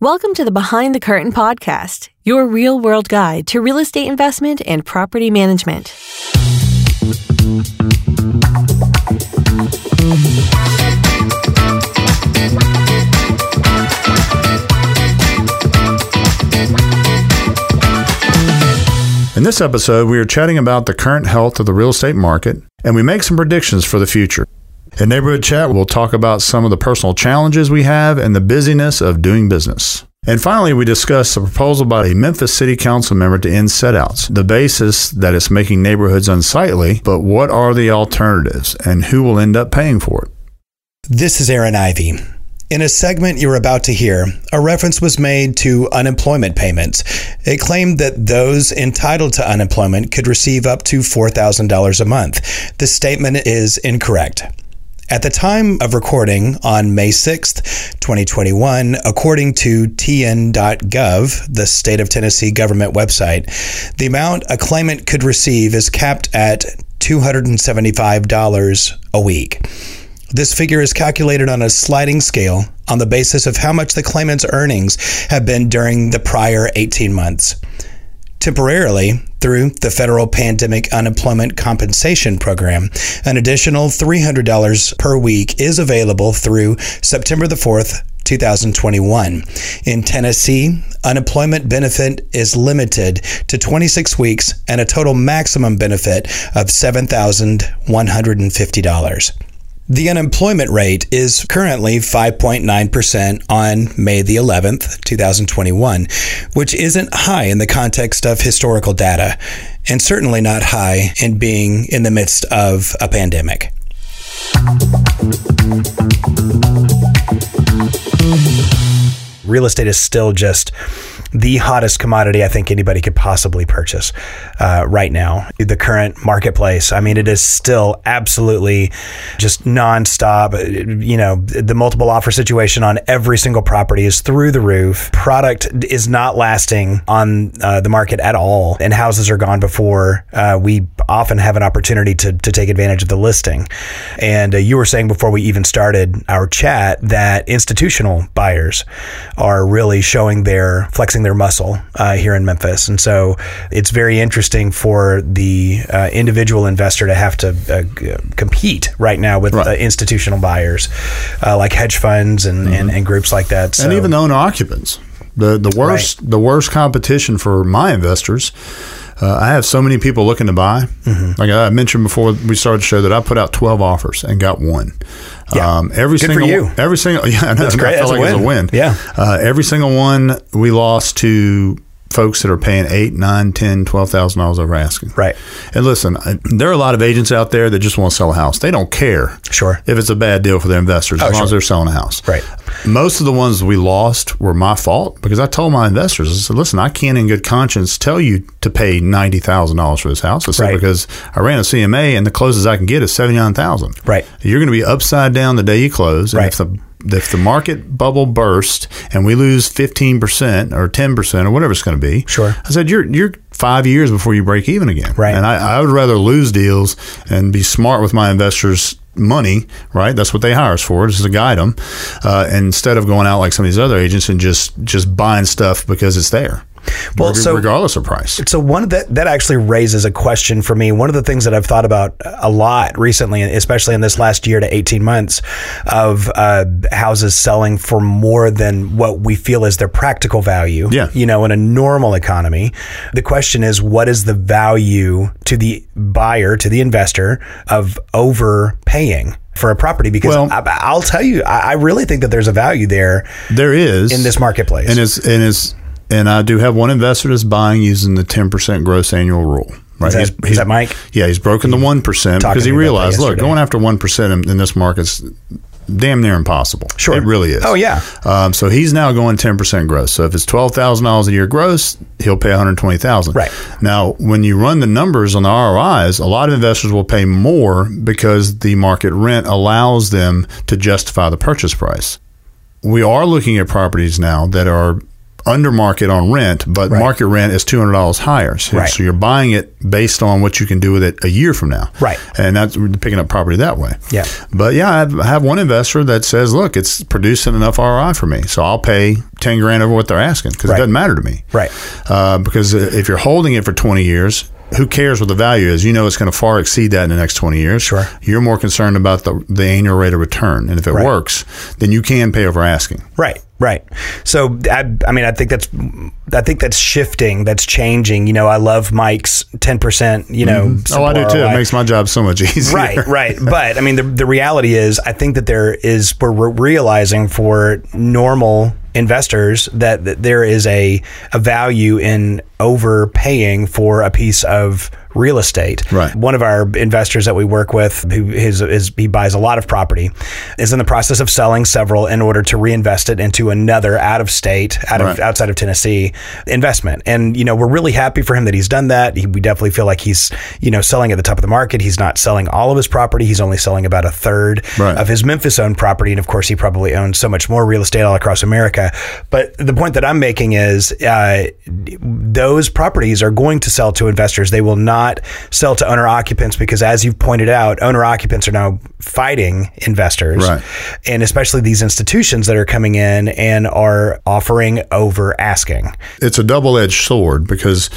Welcome to the Behind the Curtain podcast, your real world guide to real estate investment and property management. In this episode, we are chatting about the current health of the real estate market and we make some predictions for the future. In Neighborhood Chat, we'll talk about some of the personal challenges we have and the busyness of doing business. And finally, we discuss a proposal by a Memphis City Council member to end setouts, the basis that it's making neighborhoods unsightly, but what are the alternatives and who will end up paying for it? This is Aaron Ivy. In a segment you're about to hear, a reference was made to unemployment payments. It claimed that those entitled to unemployment could receive up to $4,000 a month. The statement is incorrect. At the time of recording on May 6th, 2021, according to tn.gov, the state of Tennessee government website, the amount a claimant could receive is capped at $275 a week. This figure is calculated on a sliding scale on the basis of how much the claimant's earnings have been during the prior 18 months. Temporarily, through the federal pandemic unemployment compensation program, an additional $300 per week is available through September the 4th, 2021. In Tennessee, unemployment benefit is limited to 26 weeks and a total maximum benefit of $7,150. The unemployment rate is currently 5.9% on May the 11th, 2021, which isn't high in the context of historical data, and certainly not high in being in the midst of a pandemic. Real estate is still just the hottest commodity I think anybody could possibly purchase uh, right now. The current marketplace, I mean, it is still absolutely just nonstop. You know, the multiple offer situation on every single property is through the roof. Product is not lasting on uh, the market at all, and houses are gone before uh, we often have an opportunity to, to take advantage of the listing. And uh, you were saying before we even started our chat that institutional buyers are really showing their flexing flexing their muscle uh, here in Memphis. And so it's very interesting for the uh, individual investor to have to uh, compete right now with right. Uh, institutional buyers uh, like hedge funds and, mm-hmm. and, and, groups like that. So, and even owner occupants. The, the worst right. the worst competition for my investors uh, I have so many people looking to buy. Mm-hmm. Like I mentioned before we started the show that I put out 12 offers and got one. Yeah. Um, every Good single every single yeah, that's great. I felt like it was a win. Yeah. Uh, every single one we lost to folks that are paying eight, nine, ten, twelve thousand dollars over asking. Right. And listen, uh, there are a lot of agents out there that just want to sell a house. They don't care. Sure. If it's a bad deal for their investors, oh, as long sure. as they're selling a house. Right. Most of the ones we lost were my fault because I told my investors, I said, listen, I can't in good conscience tell you to pay ninety thousand dollars for this house. I said right. because I ran a CMA and the closest I can get is seventy nine thousand. Right. You're going to be upside down the day you close. And right. if the if the market bubble burst and we lose 15% or 10% or whatever it's going to be, sure. I said, you're, you're five years before you break even again. Right. And I, I would rather lose deals and be smart with my investors money, right? That's what they hire us for, is to guide them, uh, instead of going out like some of these other agents and just just buying stuff because it's there well, so regardless of price. So one of that that actually raises a question for me. One of the things that I've thought about a lot recently, especially in this last year to eighteen months, of uh, houses selling for more than what we feel is their practical value. Yeah. you know, in a normal economy, the question is, what is the value to the buyer, to the investor, of overpaying? for a property because well, I, will tell you, I, really think that there's a value there. There is in this marketplace, and it's and it's and I do have one investor that's buying using the 10% gross annual rule. Right. Is that, he's, he's, that Mike? Yeah, he's broken the 1% because he realized, look, going after 1% in, in this market's damn near impossible. Sure. It really is. Oh, yeah. Um, so he's now going 10% gross. So if it's $12,000 a year gross, he'll pay 120000 Right. Now, when you run the numbers on the ROIs, a lot of investors will pay more because the market rent allows them to justify the purchase price. We are looking at properties now that are under market on rent, but Right. market rent is two hundred dollars higher. So, Right. so you're buying it based on what you can do with it a year from now. Right. And that's picking up property that way. Yeah. But yeah, I have, one investor that says, look, it's producing enough ROI for me, so I'll pay ten grand over what they're asking because Right. it doesn't matter to me. Right. Uh, because if you're holding it for twenty years. Who cares what the value is? You know it's going to far exceed that in the next 20 years. Sure. You're more concerned about the, the annual rate of return. And if it Right. works, then you can pay over asking. Right, right. So I, I mean, I think that's, I think that's shifting. That's changing. You know, I love Mike's ten percent. You know, mm-hmm. Oh, I do too. It makes my job so much easier. Right, right. But I mean, the, the reality is, I think that there is, we're realizing for normal investors that, that there is a, a value in overpaying for a piece of real estate. Right. One of our investors that we work with, who is, is he buys a lot of property, is in the process of selling several in order to reinvest it into another out of state, out Right. of outside of Tennessee investment. And you know, we're really happy for him that he's done that. He, we definitely feel like he's you know selling at the top of the market. He's not selling all of his property. He's only selling about a third Right. of his Memphis owned property. And of course, he probably owns so much more real estate all across America. But the point that I'm making is uh, those properties are going to sell to investors. They will not sell to owner occupants because, as you've pointed out, owner occupants are now fighting investors, Right. and especially these institutions that are coming in and are offering over asking. It's a double edged sword because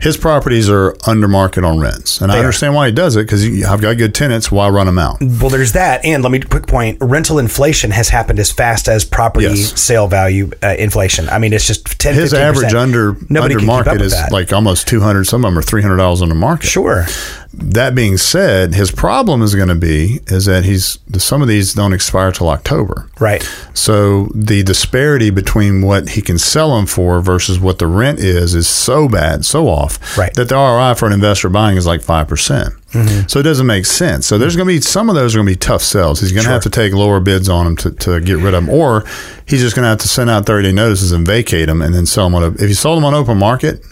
his properties are under market on rents. And I They are. understand why he does it because I've got good tenants. Why run them out? Well, there's that, and let me quick point: rental inflation has happened as fast as property Yes. sale value uh, inflation. I mean, it's just 10 His 15%. average under, Nobody under can keep up market is that. like almost 200. Some of them are $300 on the market. sure, That being said, his problem is going to be is that he's some of these don't expire till October. right, So the disparity between what he can sell them for versus what the rent is is so bad, so off, Right. that the ROI for an investor buying is like five percent. Mm-hmm. So it doesn't make sense. So there's going to be some of those are going to be tough sells. He's going to have to take lower bids on them to, to get rid of them, or he's just going to have to send out 30 day notices and vacate them and then sell them on a. If you sold them on open market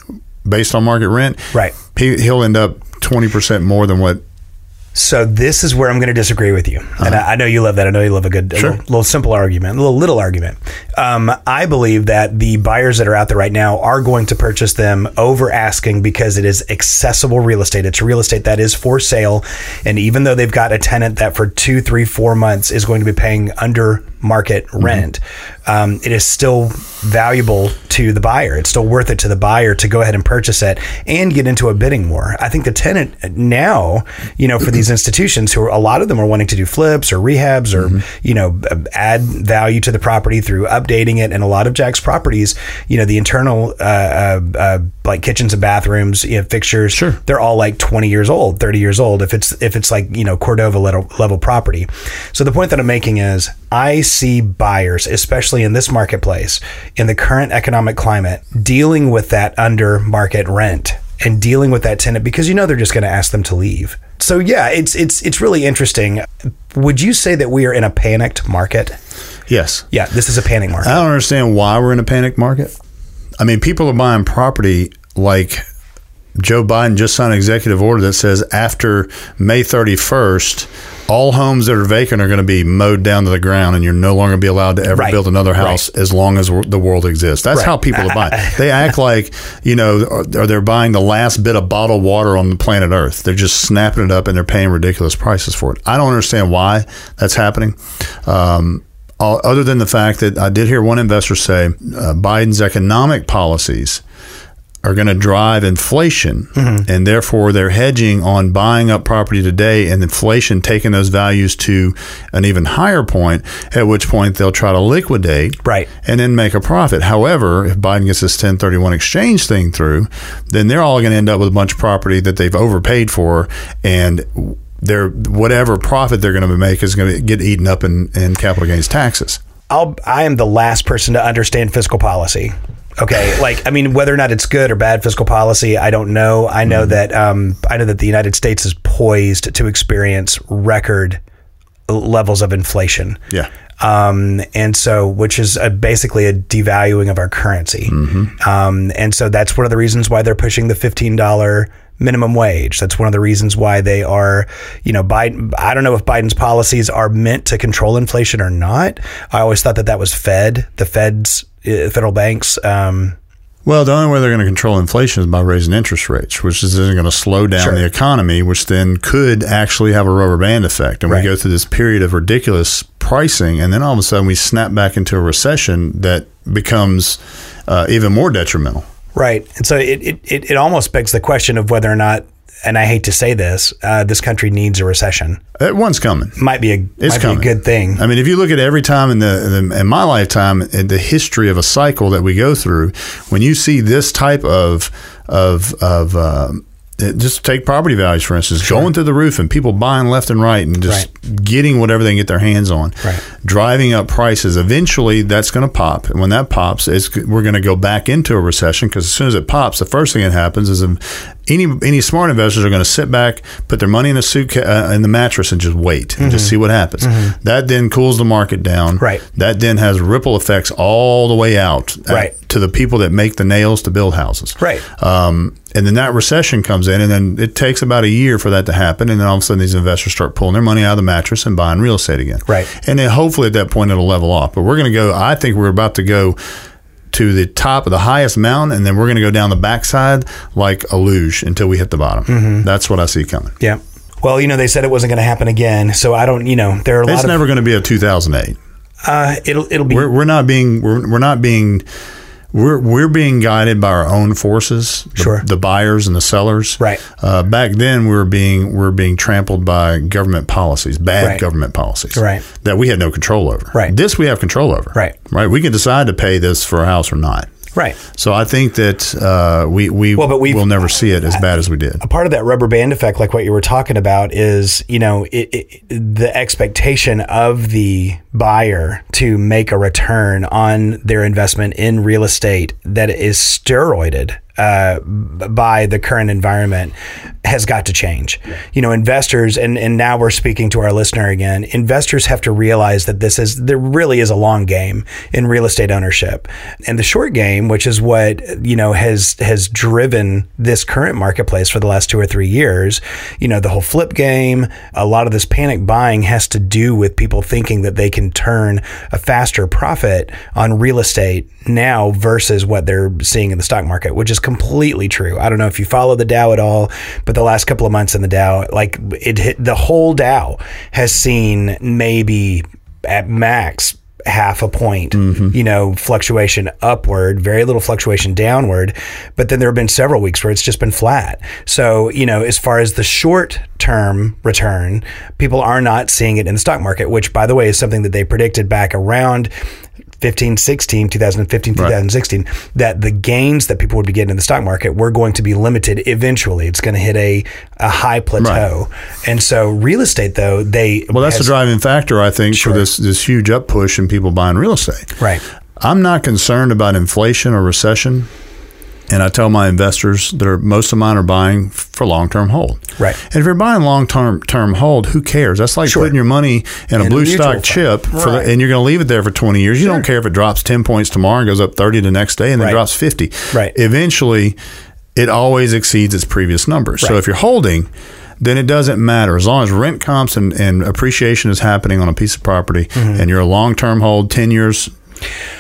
based on market rent, Right. he, he'll end up 20 percent more than what So this is where I'm going to disagree with you, and I, I know you love that. I know you love a good, a Uh-huh. Little, little simple argument, a little little argument. Um, I believe that the buyers that are out there right now are going to purchase them over asking because it is accessible real estate. It's real estate that is for sale, and even though they've got a tenant that for two, three, four months is going to be paying under market Mm-hmm. rent, um, it is still valuable to the buyer. It's still worth it to the buyer to go ahead and purchase it and get into a bidding war. I think the tenant now, you know, for these institutions who are, a lot of them are wanting to do flips or rehabs or, Mm-hmm. you know, add value to the property through updating it. And a lot of Jack's properties, you know, the internal, uh, uh, uh, like kitchens and bathrooms, you know, fixtures, Sure. they're all like 20 years old, 30 years old. If it's, if it's like, you know, Cordova level, level property. So the point that I'm making is I see buyers, especially in this marketplace, in the current economic climate, dealing with that under market rent and dealing with that tenant because you know they're just going to ask them to leave. So yeah, it's it's it's really interesting. Would you say that we are in a panicked market? yes. Yeah, this is a panic market. I don't understand why we're in a panic market. I mean, people are buying property like Joe Biden just signed an executive order that says after May 31st, all homes that are vacant are going to be mowed down to the ground and you're no longer be allowed to ever Right. build another house as long as the world exists. That's Right. how people are buying. They act like, you know, or they're buying the last bit of bottled water on the planet Earth. They're just snapping it up and they're paying ridiculous prices for it. I don't understand why that's happening. Um, other than the fact that I did hear one investor say uh, Biden's economic policies are going to drive inflation, mm-hmm. and therefore they're hedging on buying up property today and inflation taking those values to an even higher point, at which point they'll try to liquidate Right. and then make a profit. However, if Biden gets this 1031 exchange thing through, then they're all going to end up with a bunch of property that they've overpaid for and their whatever profit they're going to make is going to get eaten up in, in capital gains taxes. I'll, I am the last person to understand fiscal policy. Okay, like I mean, whether or not it's good or bad fiscal policy, I don't know. I know that um, I know that the United States is poised to experience record levels of inflation. Yeah. Um, and so, which is a, basically a devaluing of our currency. Um, and so that's one of the reasons why they're pushing the fifteen dollar minimum wage. That's one of the reasons why they are, you know, Biden. I don't know if Biden's policies are meant to control inflation or not. I always thought that that was Fed, the Fed's federal banks. Um, Well, the only way they're going to control inflation is by raising interest rates, which is then going to slow down Sure. the economy, which then could actually have a rubber band effect. And Right. we go through this period of ridiculous pricing, and then all of a sudden we snap back into a recession that becomes uh, even more detrimental. Right. And so it, it, it almost begs the question of whether or not, and I hate to say this, uh, this country needs a recession. Uh, One's coming. Might be a, It's coming. be a good thing. I mean, if you look at every time in the, in the in my lifetime, in the history of a cycle that we go through, when you see this type of of of um, just take property values for instance, going through the roof and people buying left and right and just getting whatever they can get their hands on, Right. driving up prices. Eventually, that's going to pop, and when that pops, it's, we're going to go back into a recession because as soon as it pops, the first thing that happens is any any smart investors are going to sit back, put their money in a suitcase uh, in the mattress, and just wait and just see what happens. That then cools the market down. Right. That then has ripple effects all the way out. uh, Right. To the people that make the nails to build houses. Right. Um, and then that recession comes in, and then it takes about a year for that to happen. And then all of a sudden, these investors start pulling their money out of the mattress and buying real estate again. Right. And then hopefully at that point, it'll level off. But we're going to go, I think we're about to go to the top of the highest mountain, and then we're going to go down the backside like a luge until we hit the bottom. Mm-hmm. That's what I see coming. yeah. Well, you know, they said it wasn't going to happen again. So I don't, you know, there are a lot It's of, never going to be a 2008. uh, it'll, it'll be, We're, we're not being we're, we're not being we're we're being guided by our own forces, the, Sure. the buyers and the sellers. Right. Uh, back then, we were being we were being trampled by government policies, bad Right. government policies, Right. That we had no control over. Right. This we have control over. Right. Right. We can decide to pay this for a house or not. Right. So I think that uh, we we Well, but we've- will never see it as bad as we did. a part of that rubber band effect, like what you were talking about, is you know it, it, the expectation of the buyer to make a return on their investment in real estate that is steroided uh, by the current environment has got to change. You know, investors, and and now we're speaking to our listener again. Investors have to realize that this is there really is a long game in real estate ownership, and the short game, which is what you know has has driven this current marketplace for the last two or three years. You know, the whole flip game, a lot of this panic buying has to do with people thinking that they can turn a faster profit on real estate now versus what they're seeing in the stock market, which is completely true. I don't know if you follow the Dow at all, but the last couple of months in the Dow, like it hit the whole Dow has seen maybe at max half a point, mm-hmm. you know, fluctuation upward, very little fluctuation downward. But then there have been several weeks where it's just been flat. So, you know, as far as the short term return, people are not seeing it in the stock market, which by the way is something that they predicted back around 15, 16, 2015, 2016, that the gains that people would be getting in the stock market were going to be limited eventually. It's going to hit a, a high plateau. And so real estate though, they Well, that's has- the driving factor, I think, Sure. for this this huge up push in people buying real estate. Right. I'm not concerned about inflation or recession. And I tell my investors that are most of mine are buying for long term hold. Right. And if you're buying long term term hold, who cares? That's like Sure. putting your money in a In a blue mutual stock fund. chip Right. the, and you're going to leave it there for 20 years. You don't care if it drops 10 points tomorrow and goes up 30 the next day and then Right. drops 50. Right. Eventually, it always exceeds its previous numbers. So if you're holding, then it doesn't matter as long as rent comps and, and appreciation is happening on a piece of property Mm-hmm. and you're a long term hold, 10 years,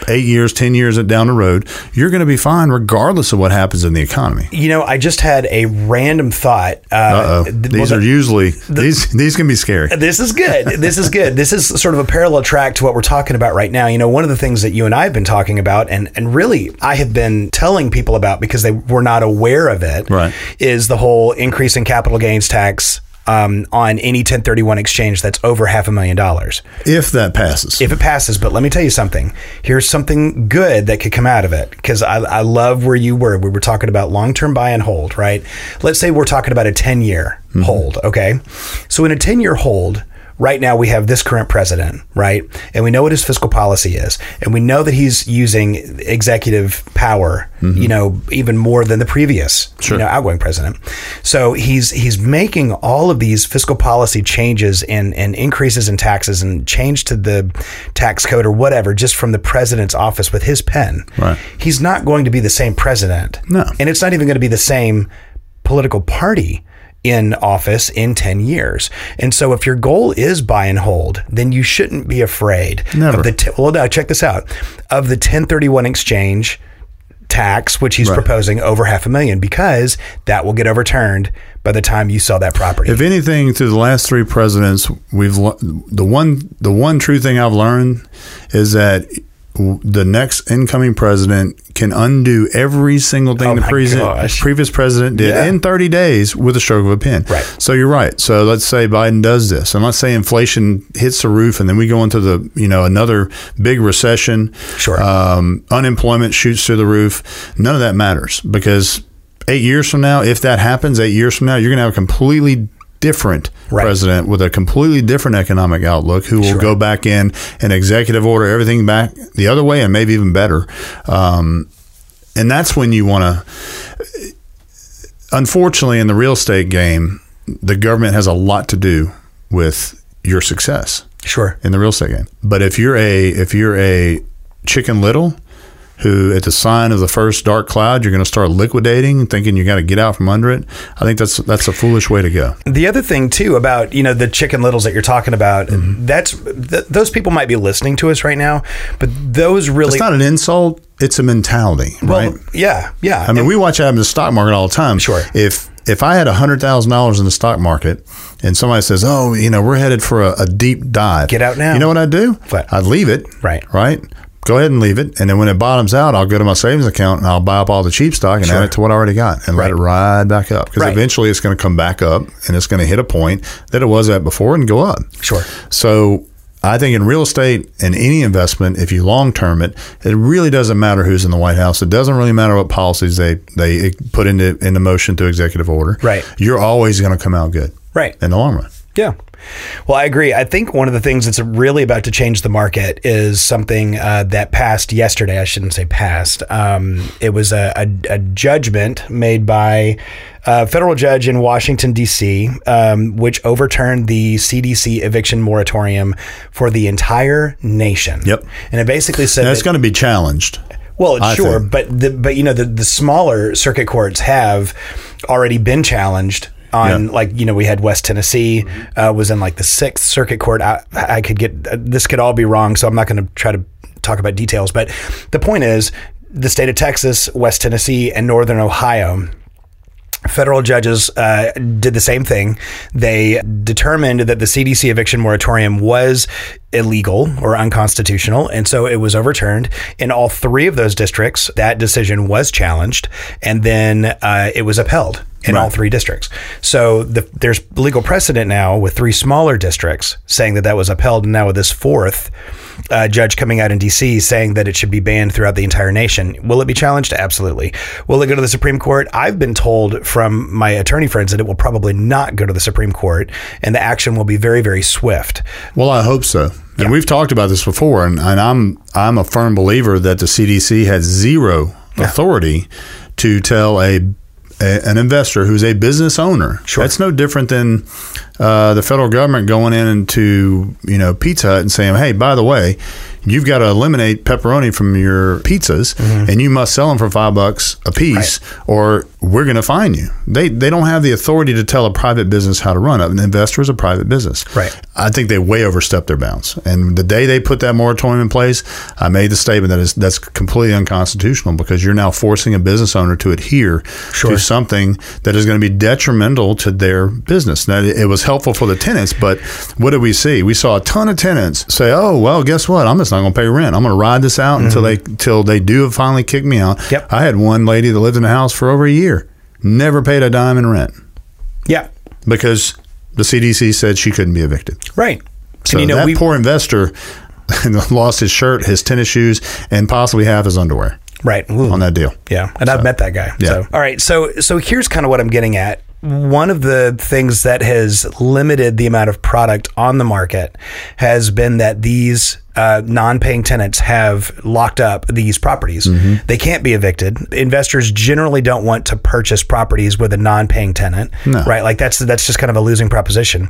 eight years, 10 years down the road, you're going to be fine regardless of what happens in the economy. You know, I just had a random thought. Uh, Uh-oh. These well, are usually, these, these can be scary. This is good. This is good. This is sort of a parallel track to what we're talking about right now. You know, one of the things that you and I have been talking about, and, and really I have been telling people about because they were not aware of it, Right. is the whole increase in capital gains tax um, on any 1031 exchange that's over half a million dollars. If that passes. If it passes, but let me tell you something. Here's something good that could come out of it because I, I love where you were. We were talking about long term buy and hold, right? Let's say we're talking about a 10 year hold, okay? So in a 10 year hold, right now we have this current president, right? And we know what his fiscal policy is. And we know that he's using executive power, mm-hmm. you know, even more than the previous you know, outgoing president. So he's he's making all of these fiscal policy changes and, and increases in taxes and change to the tax code or whatever just from the president's office with his pen. Right. He's not going to be the same president. No. And it's not even going to be the same political party in office in 10 years. And so if your goal is buy and hold, then you shouldn't be afraid Never. of the t- well now check this out. Of the 1031 exchange tax which he's Right. proposing over half a million because that will get overturned by the time you sell that property. If anything, through the last three presidents, we've the one the one true thing I've learned is that the next incoming president can undo every single thing Oh the previous president did Yeah. in 30 days with a stroke of a pen. Right. So you're right. So let's say Biden does this, and let's say inflation hits the roof, and then we go into the you know another big recession. Sure. Um, unemployment shoots through the roof. None of that matters because eight years from now, if that happens, eight years from now, you're going to have a completely different Right. president with a completely different economic outlook who will Sure. go back in and executive order everything back the other way and maybe even better. Um, and that's when you want to. Unfortunately, in the real estate game, the government has a lot to do with your success sure. in the real estate game. But if you're a if you're a chicken little who at the sign of the first dark cloud you're going to start liquidating thinking you got to get out from under it i think that's that's a foolish way to go The other thing too about you know the chicken littles that you're talking about, Mm-hmm. that's th- those people might be listening to us right now, but those really it's not an insult it's a mentality well, right yeah, yeah. i mean we watch happen in the stock market all the time Sure. if if I had hundred thousand dollars in the stock market, and somebody says, "Oh, you know, we're headed for a, a deep dive," Get out now. You know what I'd do? What? I'd leave it. Right. Right. Go ahead and leave it, and then when it bottoms out, I'll go to my savings account and I'll buy up all the cheap stock and Sure. add it to what I already got, and let it ride back up because Right. eventually it's going to come back up and it's going to hit a point that it was at before and go up. Sure. So I think in real estate and any investment, if you long term it, it really doesn't matter who's in the White House. It doesn't really matter what policies they they put into into motion to executive order. Right. You're always going to come out good. Right. In the long run. Yeah. Well, I agree. I think one of the things that's really about to change the market is something uh, that passed yesterday. I shouldn't say passed. Um, it was a, a, a judgment made by a federal judge in Washington, D.C., um, which overturned the CDC eviction moratorium for the entire nation. Yep. And it basically said it's that- going to be challenged. well, I sure, think. but the, but you know the the smaller circuit courts have already been challenged on Yeah. like you know we had West Tennessee uh, was in like the Sixth Circuit Court. I, I could get this could all be wrong, so I'm not going to try to talk about details. But the point is, the state of Texas, West Tennessee, and Northern Ohio federal judges uh, did the same thing. They determined that the CDC eviction moratorium was illegal or unconstitutional, and so it was overturned. In all three of those districts, that decision was challenged, and then uh, it was upheld in all three districts. So the, there's legal precedent now with three smaller districts saying that that was upheld, and now with this fourth uh, judge coming out in D.C. saying that it should be banned throughout the entire nation. Will it be challenged? Absolutely. Will it go to the Supreme Court? I've been told from my attorney friends that it will probably not go to the Supreme Court, and the action will be very, very swift. Well, I hope so. And we've talked about this before, and, and I'm I'm a firm believer that the CDC has zero authority to tell a, a an investor who's a business owner. Sure. That's no different than uh, the federal government going in into you know Pizza Hut and saying, "Hey, by the way, you've got to eliminate pepperoni from your pizzas, and you must sell them for five bucks a piece, or we're going to fine you." They they don't have the authority to tell a private business how to run. It. An investor is a private business. Right. I think they way overstepped their bounds. And the day they put that moratorium in place, I made the statement that is that's completely unconstitutional because you're now forcing a business owner to adhere Sure. to something that is going to be detrimental to their business. Now, it was helpful for the tenants, but what did we see? We saw a ton of tenants say, "Oh, well, guess what? I'm just not going to pay rent. I'm going to ride this out until mm-hmm. they until they do finally kick me out." Yep. I had one lady that lived in the house for over a year, never paid a dime in rent Yeah. because the CDC said she couldn't be evicted. Right. So and you know, that we, poor investor lost his shirt, his tennis shoes, and possibly half his underwear right. Ooh. on that deal. Yeah, and I've met that guy. Yeah. So, all right. So, so here's kind of what I'm getting at. One of the things that has limited the amount of product on the market has been that these uh, non-paying tenants have locked up these properties. Mm-hmm. They can't be evicted. Investors generally don't want to purchase properties with a non-paying tenant, No. right? Like that's that's just kind of a losing proposition.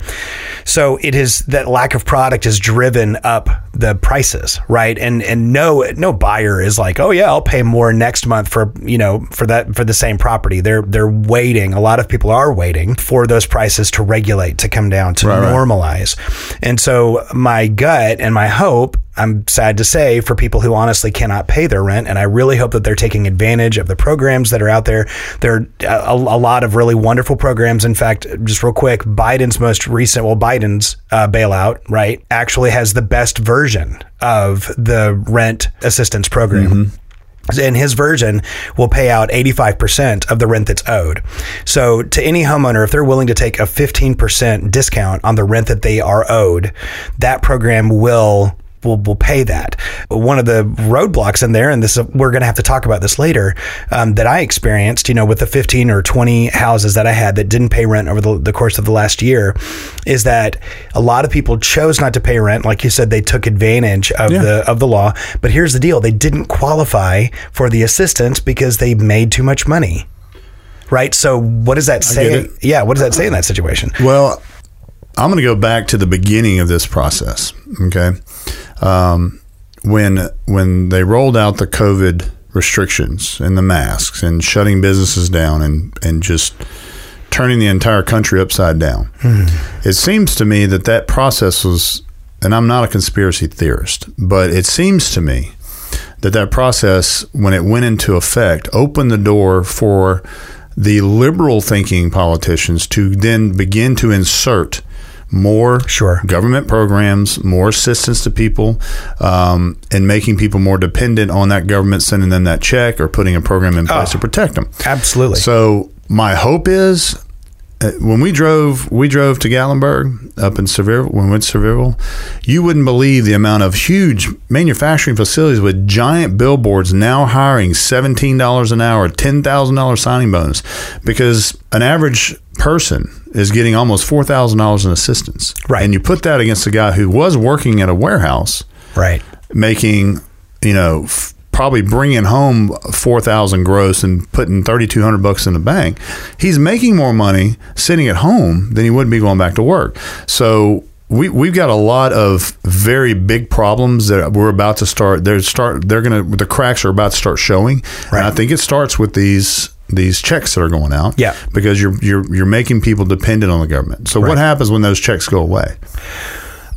So it is that lack of product has driven up the prices, right? And and no no buyer is like, oh yeah, I'll pay more next month for you know for that for the same property. They're they're waiting. A lot of people are waiting for those prices to regulate to come down to Right, right. normalize. And so my gut and my hope, I'm sad to say, for people who honestly cannot pay their rent, and I really hope that they're taking advantage of the programs that are out there. There are a, a lot of really wonderful programs. In fact, just real quick, Biden's most recent, well, Biden's uh, bailout, right, actually has the best version of the rent assistance program and his version will pay out 85% of the rent that's owed. So to any homeowner, if they're willing to take a 15% discount on the rent that they are owed, that program will will, will pay that. One of the roadblocks in there, and this we're going to have to talk about this later, um, that I experienced, you know, with the 15 or 20 houses that I had that didn't pay rent over the, the course of the last year, is that a lot of people chose not to pay rent. Like you said, they took advantage of Yeah. the of the law. But here's the deal: they didn't qualify for the assistance because they made too much money. Right. So what does that say? Yeah. What does that say in that situation? Well, I'm going to go back to the beginning of this process. Okay, um, when when they rolled out the COVID restrictions and the masks and shutting businesses down and and just turning the entire country upside down, it seems to me that that process was. And I'm not a conspiracy theorist, but it seems to me that that process, when it went into effect, opened the door for the liberal thinking politicians to then begin to insert more Sure. government programs, more assistance to people, um, and making people more dependent on that government sending them that check or putting a program in place to protect them. Absolutely. So my hope is uh, when we drove, we drove to Gatlinburg up in Sevierville. When we went to Sevierville, you wouldn't believe the amount of huge manufacturing facilities with giant billboards now hiring seventeen dollars an hour, ten thousand dollars signing bonus, because an average person is getting almost four thousand dollars in assistance. Right. and you put that against a guy who was working at a warehouse right. making, you know, f- probably bringing home 4000 gross and putting 3200 bucks in the bank. He's making more money sitting at home than he would be going back to work. So we, we've got a lot of very big problems that we're about to start. They're start. They're gonna. The cracks are about to start showing, and I think it starts with these these checks that are going out. Yeah. because you're you're you're making people dependent on the government. So what happens when those checks go away?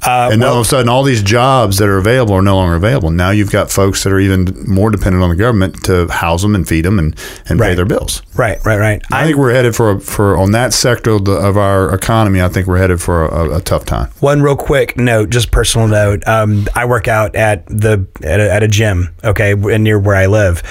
Uh, and then all of a sudden, all these jobs that are available are no longer available. Now you've got folks that are even more dependent on the government to house them and feed them and, and pay their bills. right. Right. Right. I think we're headed for a, for on that sector of, the, of our economy. I think we're headed for a, a tough time. One real quick note, just personal note. Um, I work out at the at a, at a gym, okay, near where I live,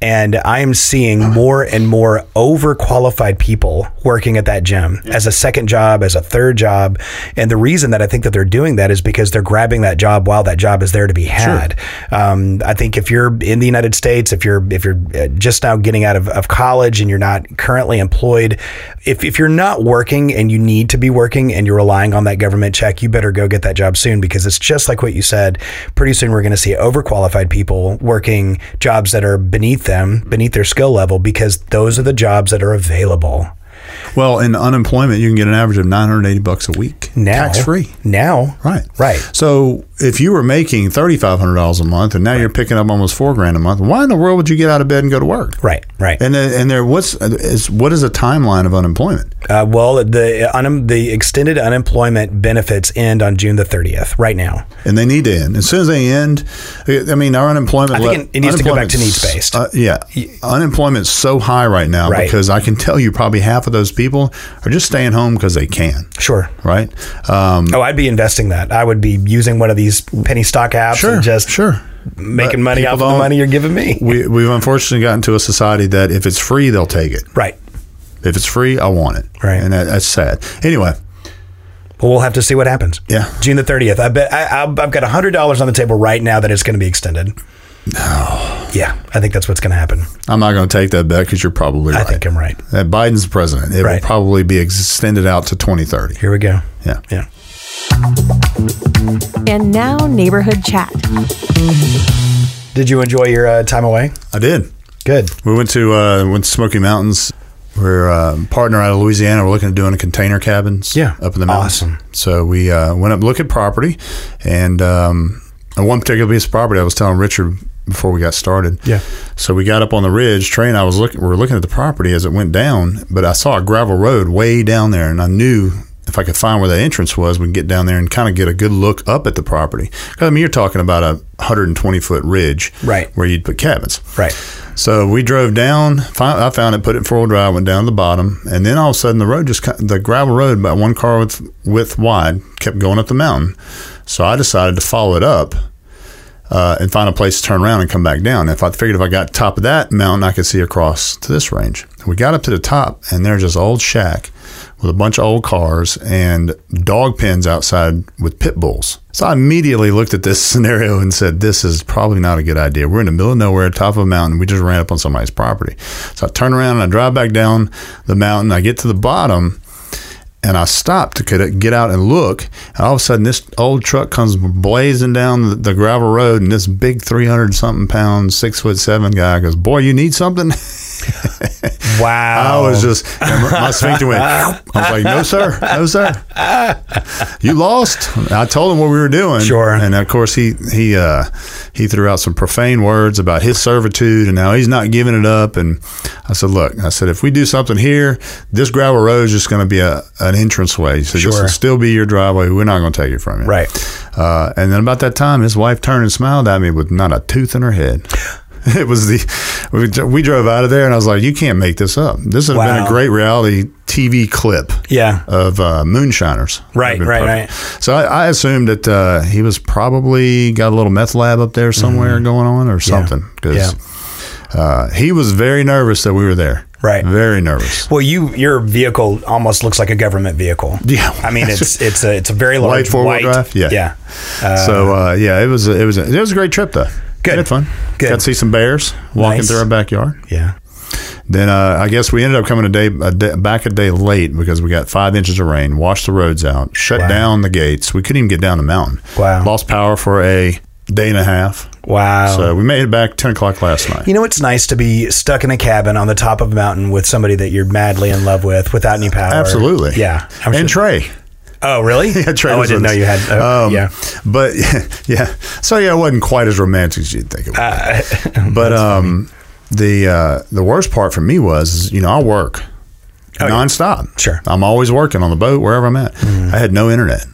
and I am seeing more and more overqualified people working at that gym as a second job, as a third job, and the reason that I think that they're doing that is because they're grabbing that job while that job is there to be had. Um, I think if you're in the United States, if you're if you're uh, just now getting out of, of college and you're not currently employed, if, if you're not working and you need to be working and you're relying on that government check, you better go get that job soon because it's just like what you said. Pretty soon we're going to see overqualified people working jobs that are beneath them, beneath their skill level, because those are the jobs that are available. Well, in unemployment, you can get an average of 980 bucks a week, Now, tax free. Now, Right. Right. So if you were making thirty five hundred dollars a month and now you're picking up almost four grand a month, why in the world would you get out of bed and go to work? Right. Right. And then, and there, what's is what is a timeline of unemployment? Uh, well, the un- the extended unemployment benefits end on June the 30th, right now. And they need to end as soon as they end. I mean, our unemployment. I think it- it needs to go back to needs-based. Uh, yeah, unemployment's so high right now Right. because I can tell you probably half of those people are just staying home because they can. Sure. Right. Um, Oh, I'd be investing that. I would be using one of these penny stock apps sure. and just sure. making But money off of the money you're giving me. We, we've unfortunately gotten to a society that if it's free, they'll take it. right. If it's free, I want it. Right. And that, that's sad. Anyway, Well, we'll have to see what happens. Yeah. June the 30th. I bet I, I've got $100 on the table right now that it's going to be extended. No. Yeah. I think that's what's going to happen. I'm not going to take that bet because you're probably I right. think I'm right. That Biden's president. It Right. will probably be extended out to 2030. Here we go. Yeah. Yeah. And now, Neighborhood Chat. Did you enjoy your uh, time away? I did. Good. We went to uh, went to Smoky Mountains. We're uh, partner out of Louisiana. We're looking at doing a container cabins. Yeah. up in the mountains. Awesome. So we uh, went up to look at property, and um, on one particular piece of property, I was telling Richard before we got started. Yeah. So we got up on the ridge. Trey and I was looking. We were looking at the property as it went down, but I saw a gravel road way down there, and I knew if I could find where the entrance was, we could get down there and kind of get a good look up at the property. 'Cause, I mean, you're talking about a 120 foot ridge, Right. where you'd put cabins. Right. So we drove down. I found it, put it in four wheel drive, went down to the bottom, and then all of a sudden the road just the gravel road about one car width, width wide kept going up the mountain. So I decided to follow it up uh, and find a place to turn around and come back down. If I figured if I got top of that mountain, I could see across to this range. We got up to the top, and there's this old shack with a bunch of old cars and dog pens outside with pit bulls. So I immediately looked at this scenario and said, "This is probably not a good idea. We're in the middle of nowhere, top of a mountain. We just ran up on somebody's property." So I turn around and I drive back down the mountain. I get to the bottom and I stopped to get get out and look. And all of a sudden, this old truck comes blazing down the, gravel road, and this big three hundred something pound, six foot seven guy goes, "Boy, you need something." Wow. I was just my sphincter went. I was like, "No, sir, no, sir, you lost." I told him what we were doing. Sure. and of course he he uh, he threw out some profane words about his servitude and now he's not giving it up. And I said, "Look, I said if we do something here, this gravel road is just going to be a an entrance way. So this will still be your driveway. We're not going to take it from you." Right. Uh, and then about that time, his wife turned and smiled at me with not a tooth in her head. It was the we, drove out of there, and I was like, "You can't make this up. This would have been a great reality TV clip Yeah. of uh, moonshiners." Right, Would've been right. So I, I assumed that uh, he was probably got a little meth lab up there somewhere going on or something because uh, he was very nervous that we were there. Right. very nervous. Well, you your vehicle almost looks like a government vehicle. Yeah. I mean, it's it's a it's a very large White four-wheel drive? Yeah. Yeah. so uh, yeah, it was a, it was a, it was a great trip though. Good. Had fun. Good. Got to see some bears walking Nice. through our backyard. Yeah. Then uh, I guess we ended up coming a day, a day back a day late because we got five inches of rain, washed the roads out, shut Wow. down the gates. We couldn't even get down the mountain. Wow. Lost power for a day and a half. Wow. So we made it back ten o'clock last night. you know, it's nice to be stuck in a cabin on the top of a mountain with somebody that you're madly in love with without any power. Absolutely. Yeah. I'm and sure- Trey. oh, really? Yeah, Trey oh, I didn't know you had. Uh, Um, yeah. But yeah, so yeah, it wasn't quite as romantic as you'd think it was. but um, the uh, the worst part for me was, you know, I work Oh, yeah. nonstop. Sure. Mm-hmm. I'm always working on the boat wherever I'm at. I had no internet,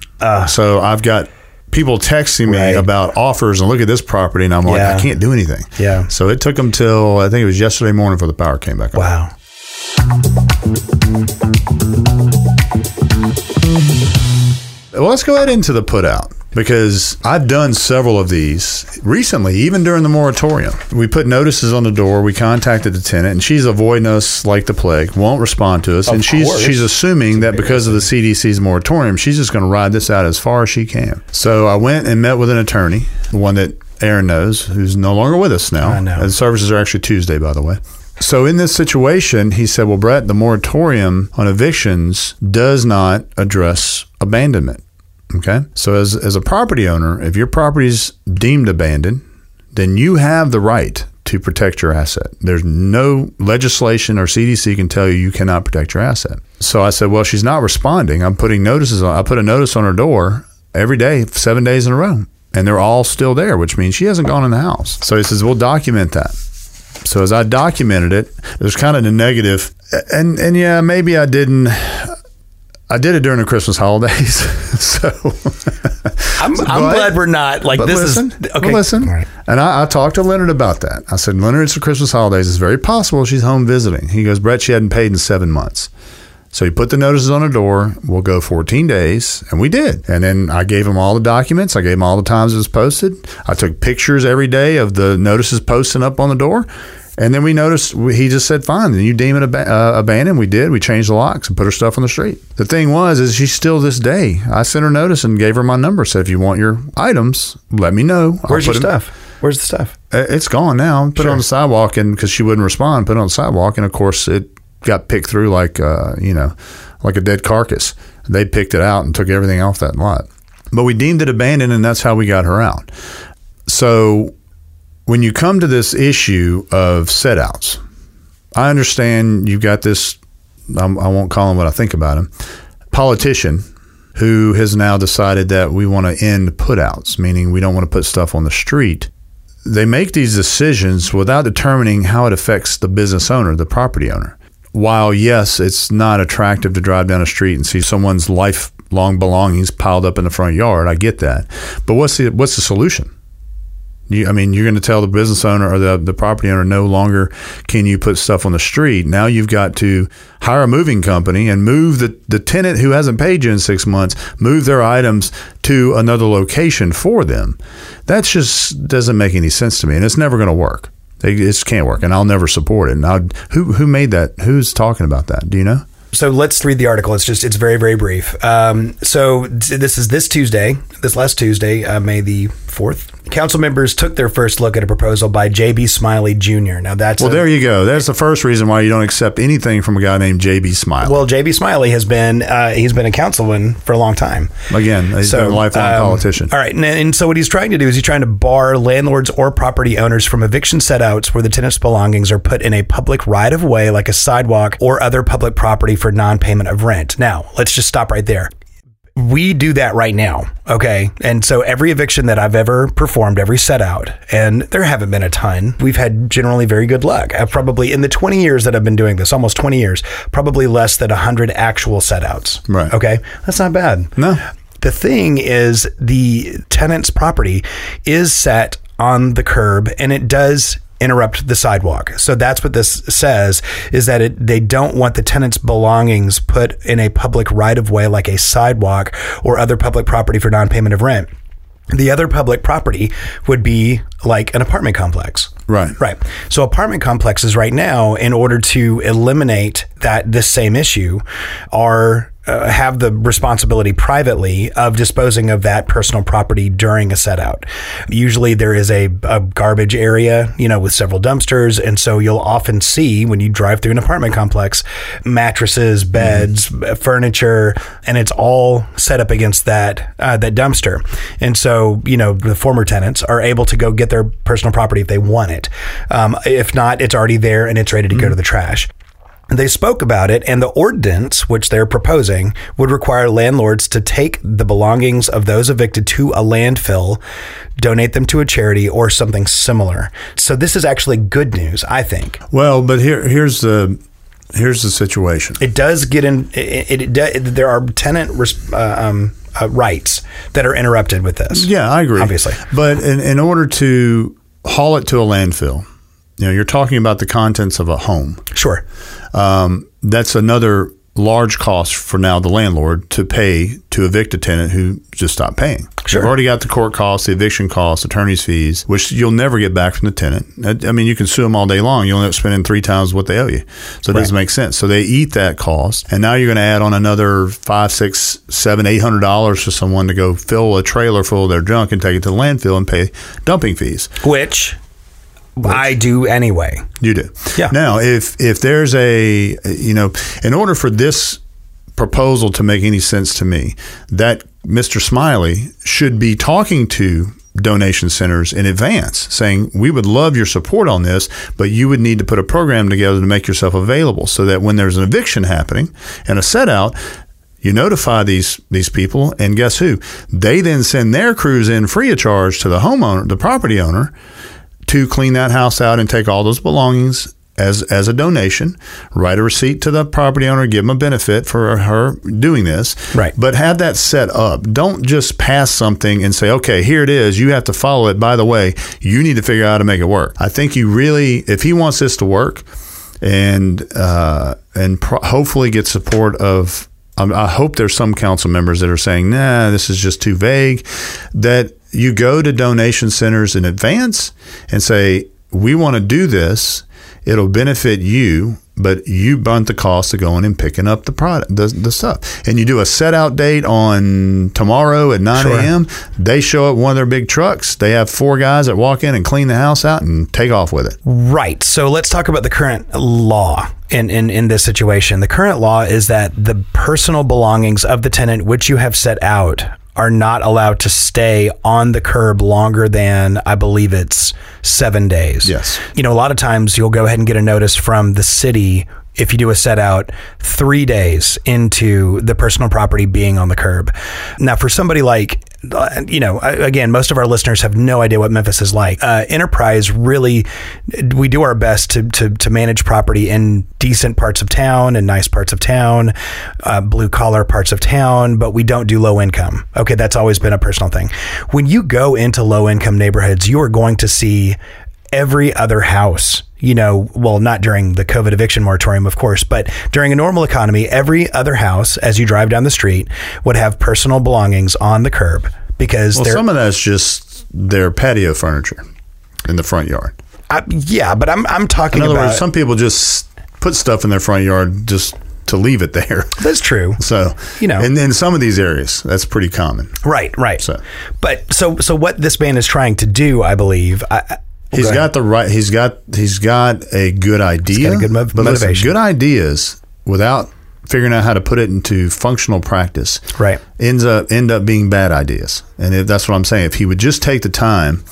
so I've got people texting me. Right. about offers and look at this property, and I'm like, Yeah. I can't do anything. Yeah. So it took them till I think it was yesterday morning before the power came back on. Wow. Well, let's go ahead into the put out because I've done several of these recently, even during the moratorium. We put notices on the door. We contacted the tenant, and she's avoiding us like the plague. Won't respond to us, and she's course. she's assuming that because of the CDC's moratorium, she's just going to ride this out as far as she can. So I went and met with an attorney, the one that Aaron knows, who's no longer with us now. I know. And services are actually Tuesday, by the way. So in this situation, he said, "Well, Brett, the moratorium on evictions does not address abandonment." Okay, so as as a property owner, if your property is deemed abandoned, then you have the right to protect your asset. There's no legislation or CDC can tell you you cannot protect your asset. So I said, "Well, she's not responding. I'm putting notices on. I put a notice on her door every day, seven days in a row." And they're all still there, which means she hasn't gone in the house. So he says, "We'll document that." So as I documented it, there's kind of the negative, and and yeah, maybe I didn't. I did it during the Christmas holidays, so. I'm, I'm But- glad we're not like But this listen, is okay. listen, right. and I, I talked to Leonard about that. I said, Leonard, it's the Christmas holidays. It's very possible she's home visiting. He goes, Brett, she hadn't paid in seven months. So he put the notices on the door. We'll go 14 days, and we did. And then I gave him all the documents. I gave him all the times it was posted. I took pictures every day of the notices posting up on the door. And then we noticed he just said, "Fine, then you deem it ab- uh, abandoned." We did. We changed the locks and put her stuff on the street. The thing was, is she's still this day. I sent her notice and gave her my number. Said, "If you want your items, let me know." Where's your stuff? Where's the stuff? uh, It's gone now. Put it on the sidewalk, and because she wouldn't respond, put it on the sidewalk, and of course it got picked through like uh, you know, like a dead carcass. They picked it out and took everything off that lot. but we deemed it abandoned, and that's how we got her out. So when you come to this issue of set outs, I understand you've got this. I'm, I won't call him what I think about him. Politician who has now decided that we want to end putouts, meaning we don't want to put stuff on the street. They make these decisions without determining how it affects the business owner, the property owner. While, yes, it's not attractive to drive down a street and see someone's lifelong belongings piled up in the front yard, I get that. But what's the, what's the solution? You, I mean, you're going to tell the business owner or the, the property owner no longer can you put stuff on the street. Now you've got to hire a moving company and move the, the tenant who hasn't paid you in six months, move their items to another location for them. That just doesn't make any sense to me, and it's never going to work. It just can't work, and I'll never support it. And I'll, who who made that? Who's talking about that? Do you know? So let's read the article. It's just it's very very brief. Um, so this is this Tuesday, this last Tuesday, uh, May the fourth. Council members took their first look at a proposal by J.B. Smiley Jr. Now that's well, a, there you go. That's the first reason why you don't accept anything from a guy named J.B. Smiley. Well, J.B. Smiley has been uh, he's been a councilman for a long time. Again, he's So, been a lifelong um, politician. All right, and, and so what he's trying to do is he's trying to bar landlords or property owners from eviction setouts where the tenant's belongings are put in a public right of way, like a sidewalk or other public property for non-payment of rent. Now, let's just stop right there. We do that right now, okay? And so every eviction that I've ever performed, every set out, and there haven't been a ton, we've had generally very good luck. I've probably, in the 20 years that I've been doing this, almost 20 years, probably less than 100 actual set outs. Right. Okay? That's not bad. No. The thing is, the tenant's property is set on the curb and it does interrupt the sidewalk. So that's what this says is that it, they don't want the tenant's belongings put in a public right of way like a sidewalk or other public property for non-payment of rent. The other public property would be like an apartment complex. Right. Right. So apartment complexes right now, in order to eliminate that this same issue, are uh, have the responsibility privately of disposing of that personal property during a set out. Usually there is a, a garbage area, you know, with several dumpsters, and so you'll often see when you drive through an apartment complex, mattresses, beds, furniture, and it's all set up against that uh, that dumpster. And so you know the former tenants are able to go get their personal property if they want it. Um, if not, it's already there and it's ready to go to the trash. They spoke about it, and the ordinance, which they're proposing, would require landlords to take the belongings of those evicted to a landfill, donate them to a charity, or something similar. So, this is actually good news, I think. Well, but here here's the here's the situation. It does get in, it, it, it, there are tenant res- uh, um, uh, rights that are interrupted with this. Yeah, I agree. Obviously. But in, in order to haul it to a landfill, you know, you're talking about the contents of a home. Sure. Um, that's another large cost for now the landlord to pay to evict a tenant who just stopped paying. Sure. You've already got the court costs, the eviction costs, attorney's fees, which you'll never get back from the tenant. I I mean, you can sue them all day long. You'll end up spending three times what they owe you. So it doesn't make sense. So they eat that cost, and now you're going to add on another five, six, seven, eight hundred dollars for someone to go fill a trailer full of their junk and take it to the landfill and pay dumping fees. Which I do anyway. You do. Yeah. Now, if if there's a you know, in order for this proposal to make any sense to me, that Mr. Smiley should be talking to donation centers in advance saying we would love your support on this but you would need to put a program together to make yourself available so that when there's an eviction happening and a set out you notify these these people and guess who they then send their crews in free of charge to the homeowner the property owner to clean that house out and take all those belongings as as a donation, write a receipt to the property owner, give them a benefit for her doing this. Right. But have that set up. Don't just pass something and say, "Okay, here it is. You have to follow it." By the way, you need to figure out how to make it work. I think you really, if he wants this to work, and uh, and pro- hopefully get support of. Um, I hope there's some council members that are saying, "Nah, this is just too vague." That you go to donation centers in advance and say, "We want to do this. It'll benefit you." But you bunt the cost of going and picking up the product, the, the stuff, and you do a set out date on tomorrow at nine Sure. a.m. They show up one of their big trucks. They have four guys that walk in and clean the house out and take off with it. Right. So let's talk about the current law in, in, in this situation. The current law is that the personal belongings of the tenant which you have set out are not allowed to stay on the curb longer than I believe it's seven days. Yes. You know, a lot of times you'll go ahead and get a notice from the city if you do a set out three days into the personal property being on the curb. Now, for somebody like, you know, uh, again, most of our listeners have no idea what Memphis is like. Uh, Enterprise really, we do our best to, to, to manage property in decent parts of town and nice parts of town, uh, blue collar parts of town, but we don't do low income. Okay, that's always been a personal thing. When you go into low income neighborhoods, you are going to see every other house you know, well, not during the COVID eviction moratorium, of course, but during a normal economy, every other house, as you drive down the street, would have personal belongings on the curb because Well, some of that's just their patio furniture in the front yard. I, yeah, but I'm I'm talking In other about. words, some people just put stuff in their front yard just to leave it there. that's true. So You know. and in some of these areas, that's pretty common. Right, right. So- but so so what this man is trying to do, I believe. I- He's go got the right. He's got he's got a good idea. got a good mov- but listen, motivation. good ideas without figuring out how to put it into functional practice. Right. Ends up end up being bad ideas. And if that's what I'm saying, if he would just take the time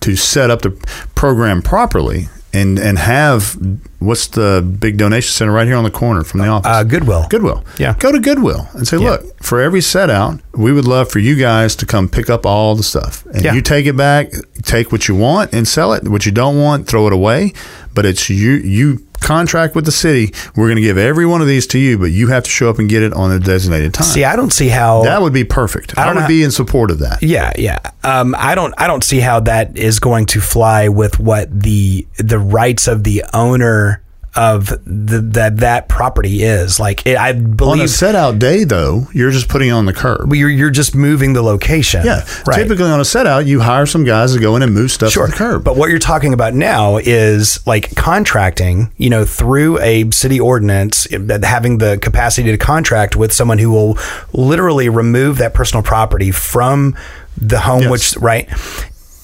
to set up the program properly and and have what's the big donation center right here on the corner from the office. uh, Goodwill. Goodwill. Yeah. Go to Goodwill and say, Yeah. look, for every set out, we would love for you guys to come pick up all the stuff. And Yeah. you take it back, take what you want and sell it. What you don't want, throw it away. But it's you you contract with the city. We're going to give every one of these to you, but you have to show up and get it on a designated time. See, I don't see how that would be perfect. I I, would know- be in support of that. Yeah, yeah. Um, I don't. I don't see how that is going to fly with what the the rights of the owner of the, that that property is. Like, it, I On a set out day, though, you're just putting on the curb. you're you're just moving the location. Yeah. right. Typically on a set out, you hire some guys to go in and move stuff Sure. to the curb. But what you're talking about now is like contracting, you know, through a city ordinance, eh, having the capacity to contract with someone who will literally remove that personal property from the home, Yes. which, right?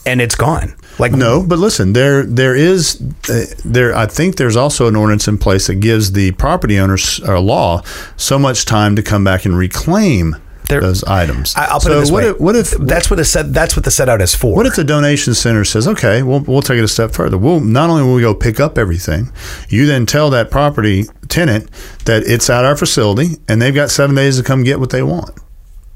And it's gone. Like, No, but listen, there there is uh, there. I think there's also an ordinance in place that gives the property owners or law so much time to come back and reclaim There- those items. I, I'll put so it this what way. If, what if that's what the set, that's what the set out is for. what if the donation center says, okay, we'll, we'll take it a step further. We'll not only will we go pick up everything, you then tell that property tenant that it's at our facility and they've got seven days to come get what they want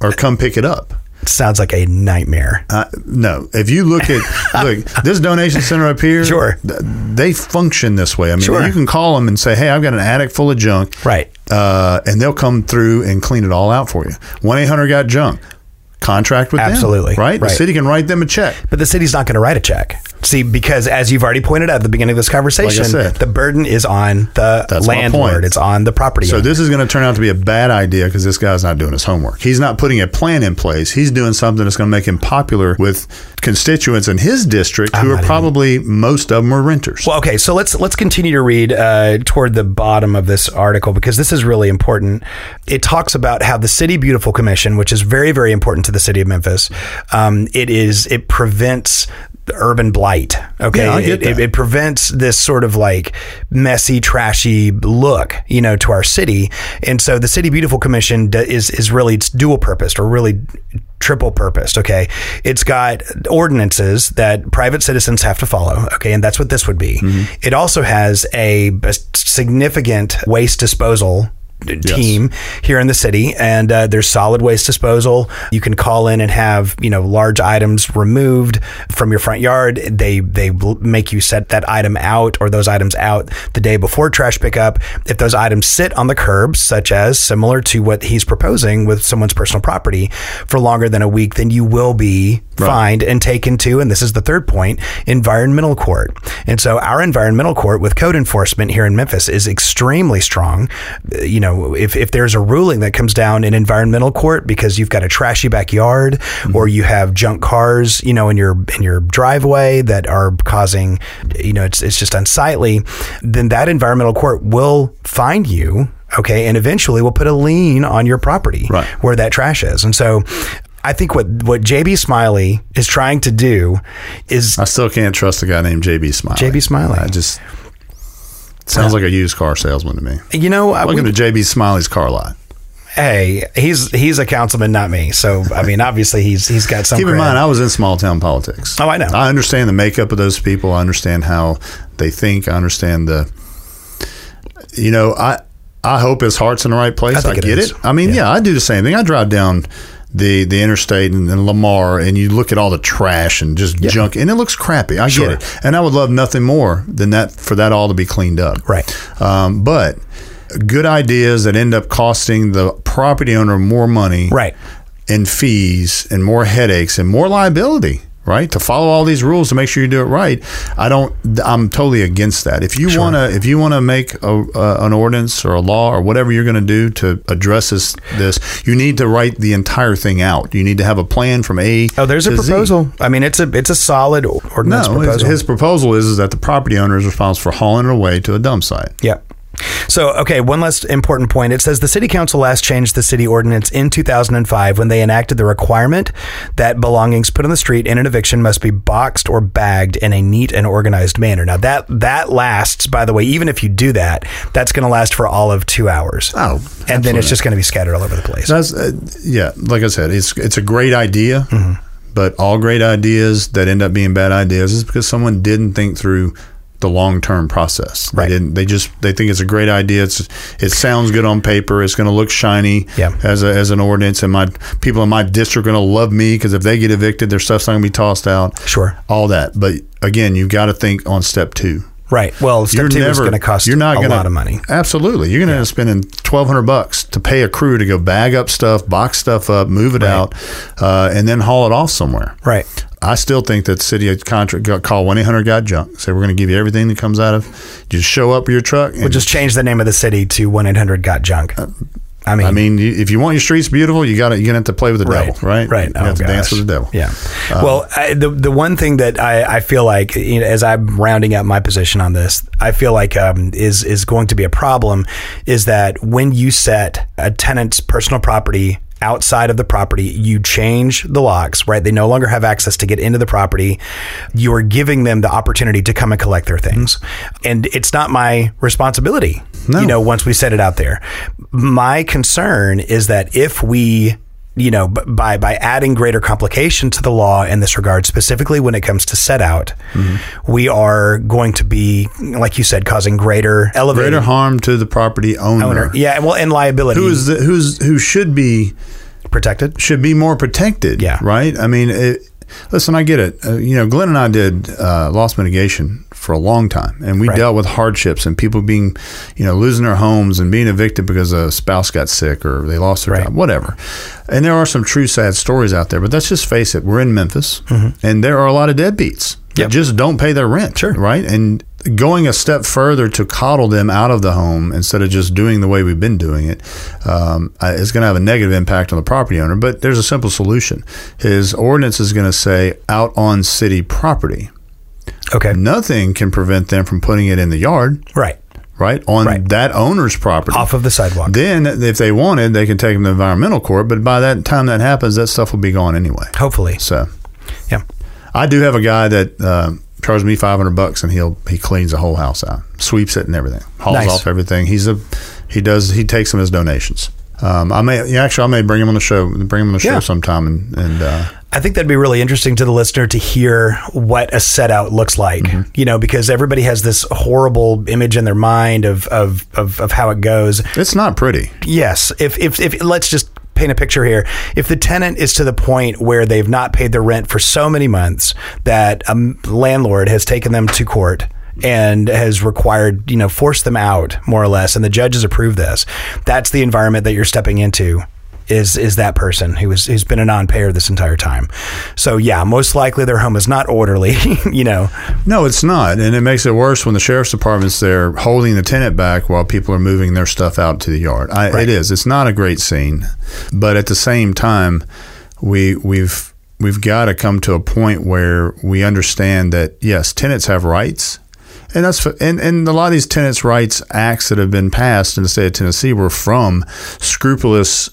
or come pick it up. Sounds like a nightmare. Uh, no, if you look at look this donation center up here, Sure. th- they function this way. I mean, Sure. you can call them and say, "Hey, I've got an attic full of junk," Right. Uh, and they'll come through and clean it all out for you. One eight hundred got junk. Contract with Absolutely. them, right? The city can write them a check. But the city's not going to write a check. See, because as you've already pointed out at the beginning of this conversation, said. the burden is on the That's landlord. It's on the property. So owner. this is going to turn out to be a bad idea because this guy's not doing his homework. He's not putting a plan in place. He's doing something that's going to make him popular with constituents in his district who not are even- probably most of them are renters. Well, okay, so let's let's continue to read uh, toward the bottom of this article because this is really important. It talks about how the City Beautiful Commission, which is very very important to the city of Memphis, um, it is it prevents urban blight. Okay, Yeah, I get it, it, that. it prevents this sort of like messy, trashy look, you know, to our city. And so the City Beautiful Commission is is really it's dual purposed or really triple purposed. Okay, it's got ordinances that private citizens have to follow. Okay, and that's what this would be. It also has a, a significant waste disposal team here in the city and uh, there's solid waste disposal. You can call in and have you know large items removed from your front yard. They they make you set that item out or those items out the day before trash pickup. If those items sit on the curb, such as similar to what he's proposing with someone's personal property for longer than a week then you will be fined and taken to and this is the third point environmental court. And so our environmental court with code enforcement here in Memphis is extremely strong. You know if, if there's a ruling that comes down in environmental court because you've got a trashy backyard mm-hmm. or you have junk cars you know in your in your driveway that are causing you know it's it's just unsightly then that environmental court will find you okay and eventually will put a lien on your property Right. where that trash is and so I think what, what JB Smiley is trying to do is I still can't trust a guy named JB Smiley. JB Smiley. I just sounds like a used car salesman to me. you know Welcome we- to JB Smiley's car lot. hey, he's he's a councilman, not me. So I mean, obviously he's he's got some. Keep in mind, I was in small town politics. Oh, I know. I understand the makeup of those people. I understand how they think. I understand the. You know, I I hope his heart's in the right place. I I, it get is. it. I mean, yeah. I do the same thing. I drive down the the interstate in, in Lamar, and you look at all the trash and just junk, and it looks crappy. I Sure. get it, and I would love nothing more than that for that all to be cleaned up. Right. Um, but good ideas that end up costing the property owner more money Right. and fees and more headaches and more liability right to follow all these rules to make sure you do it right i don't i'm totally against that if you Sure. want to if you want to make a, uh, an ordinance or a law or whatever you're going to do to address this this you need to write the entire thing out you need to have a plan from a Oh, there's a to Z. proposal. I mean, it's a it's a solid ordinance no his, proposal. his proposal is, is that the property owner is responsible for hauling it away to a dump site Yep. So, okay, one last important point. It says the city council last changed the city ordinance in 2005 when they enacted the requirement that belongings put on the street in an eviction must be boxed or bagged in a neat and organized manner. Now, that that lasts, by the way, even if you do that, that's going to last for all of 2 hours. Oh, and then it's just going to be scattered all over the place. That's uh, yeah. Like I said, it's it's a great idea, Mm-hmm. but all great ideas that end up being bad ideas is because someone didn't think through the long term process. Right. They didn't. They just they think it's a great idea. It's it sounds good on paper. It's going to look shiny Yeah. as a, as an ordinance, and my people in my district are going to love me because if they get evicted, their stuff's not going to be tossed out. Sure. all that. But again, you've got to think on step two. Right. Well, step You're 2 is never going to cost you're not a gonna, lot of money. Absolutely, you're going to end up spending twelve hundred bucks to pay a crew to go bag up stuff, box stuff up, move it out, uh, and then haul it off somewhere. Right. I still think that city contract got call one eight hundred got junk. Say we're going to give you everything that comes out of. Just show up with your truck. And We'll just change the name of the city to 1 800 Got Junk. I mean, I mean, if you want your streets beautiful, you got to you gonna have to play with the Right, devil, right? right. You have Oh, to dance with the devil. Yeah. well, I, the the one thing that I, I feel like you know, as I'm rounding out my position on this, I feel like um, is is going to be a problem is that when you set a tenant's personal property outside of the property, you change the locks, right? They no longer have access to get into the property. You are giving them the opportunity to come and collect their things. And it's not my responsibility, you know, once we set it out there. My concern is that if we you know, by by adding greater complication to the law in this regard, specifically when it comes to set out, Mm-hmm. we are going to be, like you said, causing greater elevated Greater harm to the property owner. owner. Yeah, well, and liability Who is the, who's who should be protected. should be more protected. Yeah. Right. I mean, it, listen, I get it. Uh, you know, Glenn and I did uh, loss mitigation for a long time, and we Right. dealt with hardships and people being, you know, losing their homes and being evicted because a spouse got sick or they lost their Right. job, whatever. And there are some true sad stories out there, but let's just face it. We're in Memphis, and there are a lot of deadbeats that Mm-hmm. Yep. just don't pay their rent. Sure. Right. And going a step further to coddle them out of the home instead of just doing the way we've been doing it um, is going to have a negative impact on the property owner. But there's a simple solution. His ordinance is going to say out on city property. Okay, Nothing can prevent them from putting it in the yard, right right, on Right. that owner's property. off of the sidewalk. then, if they wanted, they can take them to environmental court. But by that time that happens, that stuff will be gone anyway. Hopefully, So, yeah. I do have a guy that uh, charges me five hundred bucks, and he'll he cleans the whole house out, sweeps it and everything, hauls Nice. off everything. He's a he does he takes them as donations. Um, I may actually I may bring him on the show, bring him on the show Yeah. sometime, and and uh, I think that'd be really interesting to the listener to hear what a set out looks like. Mm-hmm. You know, because everybody has this horrible image in their mind of of of, of how it goes. it's not pretty. Yes. If, if, if, let's just paint a picture here. If the tenant is to the point where they've not paid their rent for so many months that a landlord has taken them to court and has required, you know, forced them out more or less, and the judge has approved this, that's the environment that you're stepping into. Is is that person who is who's been a non-payer this entire time? So yeah, most likely their home is not orderly. you know, No, it's not, and it makes it worse when the sheriff's department's there holding the tenant back while people are moving their stuff out to the yard. I, Right. It is. It's not a great scene, but at the same time, we we've we've got to come to a point where we understand that yes, tenants have rights. And that's and, and a lot of these tenants' rights acts that have been passed in the state of Tennessee were from scrupulous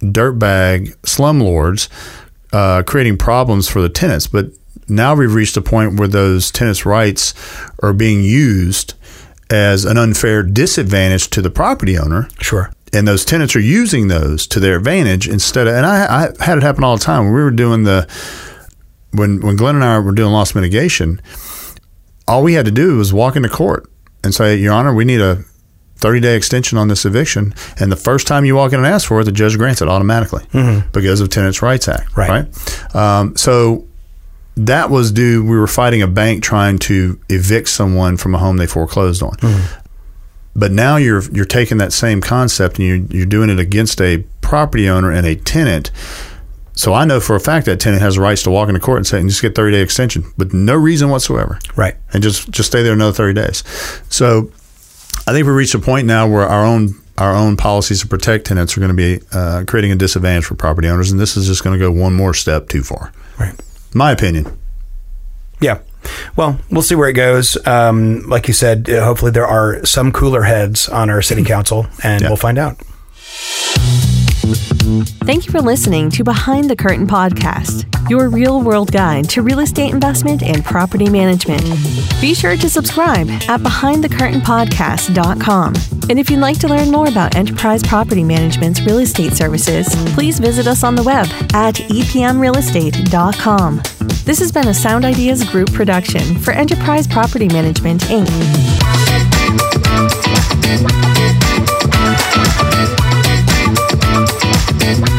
dirtbag slumlords uh, creating problems for the tenants. But now we've reached a point where those tenants' rights are being used as an unfair disadvantage to the property owner. sure. and those tenants are using those to their advantage instead of and I, I had it happen all the time when we were doing the when when Glenn and I were doing loss mitigation all we had to do was walk into court and say your honor we need a 30 day extension on this eviction and the first time you walk in and ask for it the judge grants it automatically because of tenants rights act Right. right, Um, so that was due we were fighting a bank trying to evict someone from a home they foreclosed on but now you're you're taking that same concept and you're, you're doing it against a property owner and a tenant. So I know for a fact that tenant has rights to walk into court and say, and just get 30 day extension with no reason whatsoever. Right. And just, just stay there another 30 days. So I think we reached a point now where our own our own policies to protect tenants are going to be uh, creating a disadvantage for property owners, and this is just going to go one more step too far. Right. My opinion. Yeah. Well, we'll see where it goes. Um, like you said, uh, hopefully there are some cooler heads on our city council, and Yeah. we'll find out. Thank you for listening to Behind the Curtain podcast, your real world guide to real estate investment and property management. Be sure to subscribe at behindthecurtainpodcast.com. And if you'd like to learn more about Enterprise Property Management's real estate services, please visit us on the web at epmrealestate.com. This has been a Sound Ideas Group production for Enterprise Property Management, Inc. Thank.